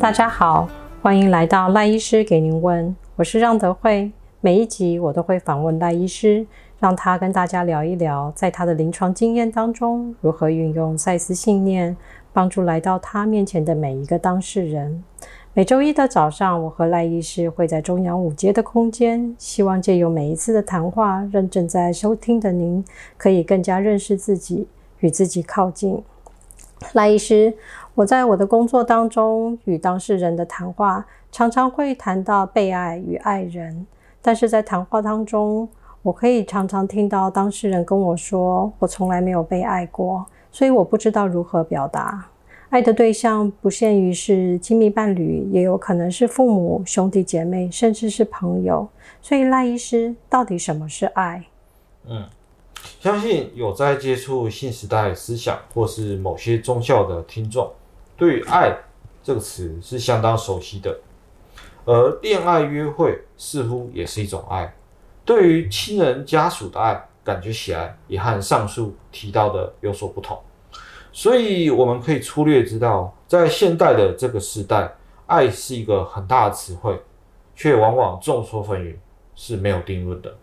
大家好，欢迎来到赖医师给您问，我是让德惠。每一集我都会访问赖医师，让他跟大家聊一聊，在他的临床经验当中，如何运用赛斯信念，帮助来到他面前的每一个当事人。每周一的早上，我和赖医师会在中央五街的空间，希望借由每一次的谈话，让正在收听的您可以更加认识自己，与自己靠近。赖医师，我在我的工作当中与当事人的谈话，常常会谈到被爱与爱人，但是在谈话当中，我可以常常听到当事人跟我说：“我从来没有被爱过，所以我不知道如何表达。”爱的对象不限于是亲密伴侣，也有可能是父母、兄弟姐妹，甚至是朋友。所以赖医师，到底什么是爱？嗯。相信有在接触新时代思想或是某些宗教的听众，对于“爱”这个词是相当熟悉的。而恋爱约会似乎也是一种爱，对于亲人家属的爱，感觉起来也和上述提到的有所不同。所以我们可以粗略知道，在现代的这个时代，爱是一个很大的词汇，却往往众说纷纭，是没有定论的。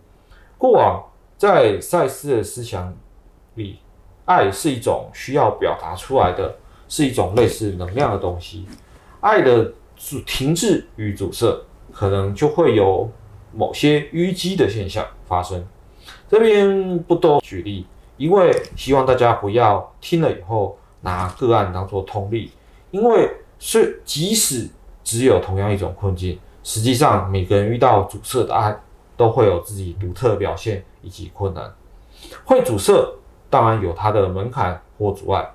过往。在赛斯的思想里，爱是一种需要表达出来的，是一种类似能量的东西。爱的阻停滞与阻塞，可能就会有某些淤积的现象发生。这边不多举例，因为希望大家不要听了以后拿个案当做通例。因为是即使只有同样一种困境，实际上每个人遇到阻塞的爱，都会有自己独特的表现。以及困难，会阻塞，当然有它的门槛或阻碍。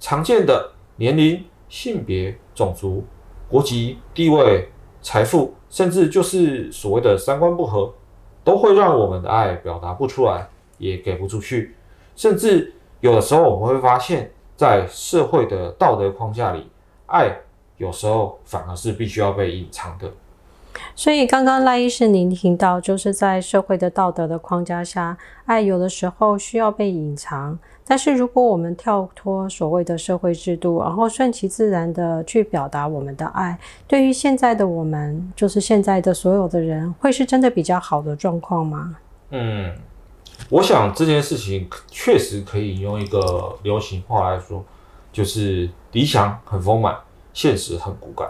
常见的年龄、性别、种族、国籍、地位、财富，甚至就是所谓的三观不合，都会让我们的爱表达不出来，也给不出去。甚至有的时候，我们会发现，在社会的道德框架里，爱有时候反而是必须要被隐藏的。所以，刚刚赖医师您听到，就是在社会的道德的框架下，爱有的时候需要被隐藏。但是，如果我们跳脱所谓的社会制度，然后顺其自然的去表达我们的爱，对于现在的我们，就是现在的所有的人，会是真的比较好的状况吗？嗯，我想这件事情确实可以用一个流行话来说，就是理想很丰满，现实很骨感。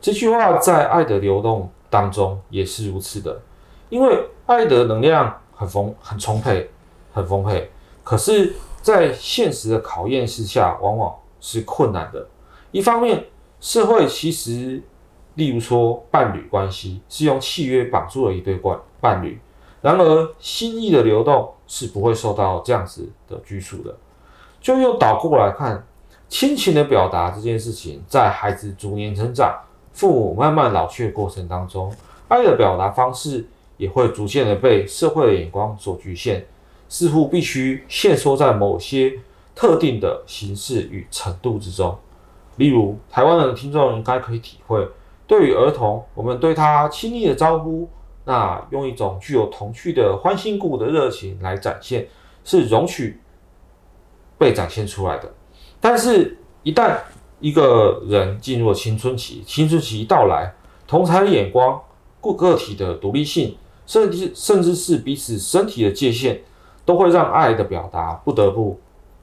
这句话在爱的流动当中也是如此的，因为爱的能量很丰、很充沛、很丰沛，可是，在现实的考验之下，往往是困难的。一方面，社会其实，例如说伴侣关系，是用契约绑住了一对伴伴侣，然而心意的流动是不会受到这样子的拘束的。就又倒过来看，亲情的表达这件事情，在孩子逐年成长。父母慢慢老去的过程当中，爱的表达方式也会逐渐的被社会的眼光所局限，似乎必须限缩在某些特定的形式与程度之中。例如，台湾的听众应该可以体会，对于儿童，我们对他亲昵的招呼，那用一种具有童趣的欢欣鼓舞的热情来展现，是容许被展现出来的。但是，一旦一个人进入了青春期，青春期一到来，同侪的眼光、个个体的独立性，甚至甚至是彼此身体的界限，都会让爱的表达不得不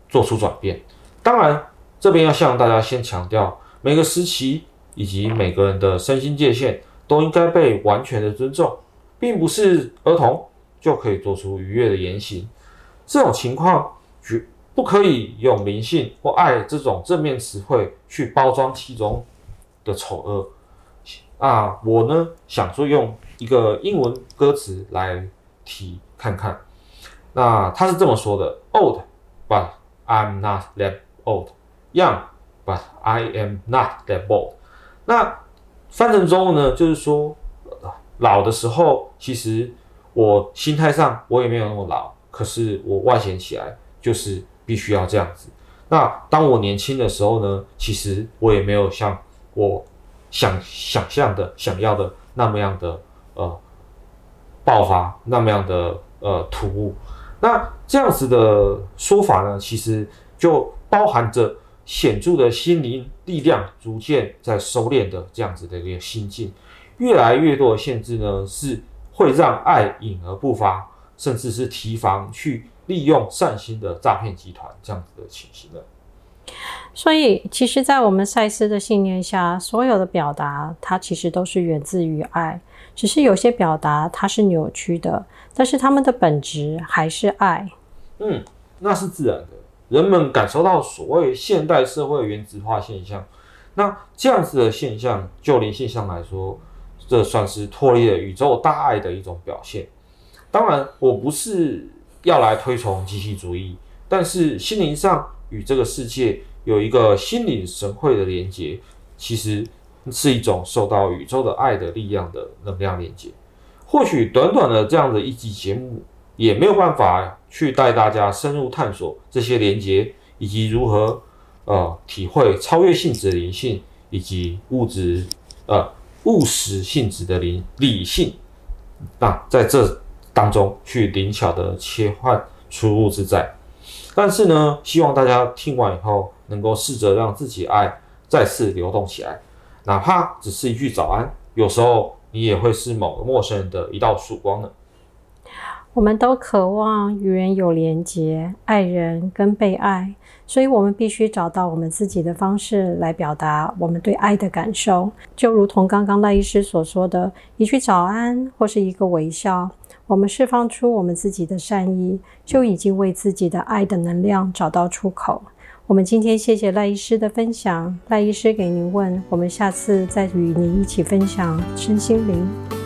做出转变。当然，这边要向大家先强调，每个时期以及每个人的身心界限都应该被完全的尊重，并不是儿童就可以做出愉悦的言行。这种情况，绝。不可以用灵性或爱这种正面词汇去包装其中的丑恶啊！我呢，想说用一个英文歌词来提看看。那他是这么说的：Old, but I'm not that old. Young, but I am not that bold. 那翻成中文呢，就是说，老的时候，其实我心态上我也没有那么老，可是我外显起来就是。必须要这样子。那当我年轻的时候呢，其实我也没有像我想想象的、想要的那么样的呃爆发，那么样的呃突兀。那这样子的说法呢，其实就包含着显著的心灵力量逐渐在收敛的这样子的一个心境。越来越多的限制呢，是会让爱隐而不发，甚至是提防去利用善心的诈骗集团这样子的情形的。所以，其实，在我们赛斯的信念下，所有的表达，它其实都是源自于爱，只是有些表达它是扭曲的，但是它们的本质还是爱。嗯，那是自然的。人们感受到所谓现代社会原子化现象，那这样子的现象，就灵性上来说，这算是脱离了宇宙大爱的一种表现。当然，我不是要来推崇机器主义，但是心灵上与这个世界有一个心领神会的连接，其实是一种受到宇宙的爱的力量的能量连接。或许短短的这样的一集节目，也没有办法去带大家深入探索这些连接，以及如何呃体会超越性质的灵性，以及物质呃。务实性质的灵理性，那在这当中去灵巧的切换出入自在。但是呢，希望大家听完以后，能够试着让自己爱再次流动起来，哪怕只是一句早安，有时候你也会是某个陌生人的一道曙光呢。我们都渴望与人有连结，爱人跟被爱，所以我们必须找到我们自己的方式来表达我们对爱的感受。就如同刚刚赖医师所说的，一句早安或是一个微笑，我们释放出我们自己的善意，就已经为自己的爱的能量找到出口。我们今天谢谢赖医师的分享，赖医师给您问，我们下次再与您一起分享身心灵。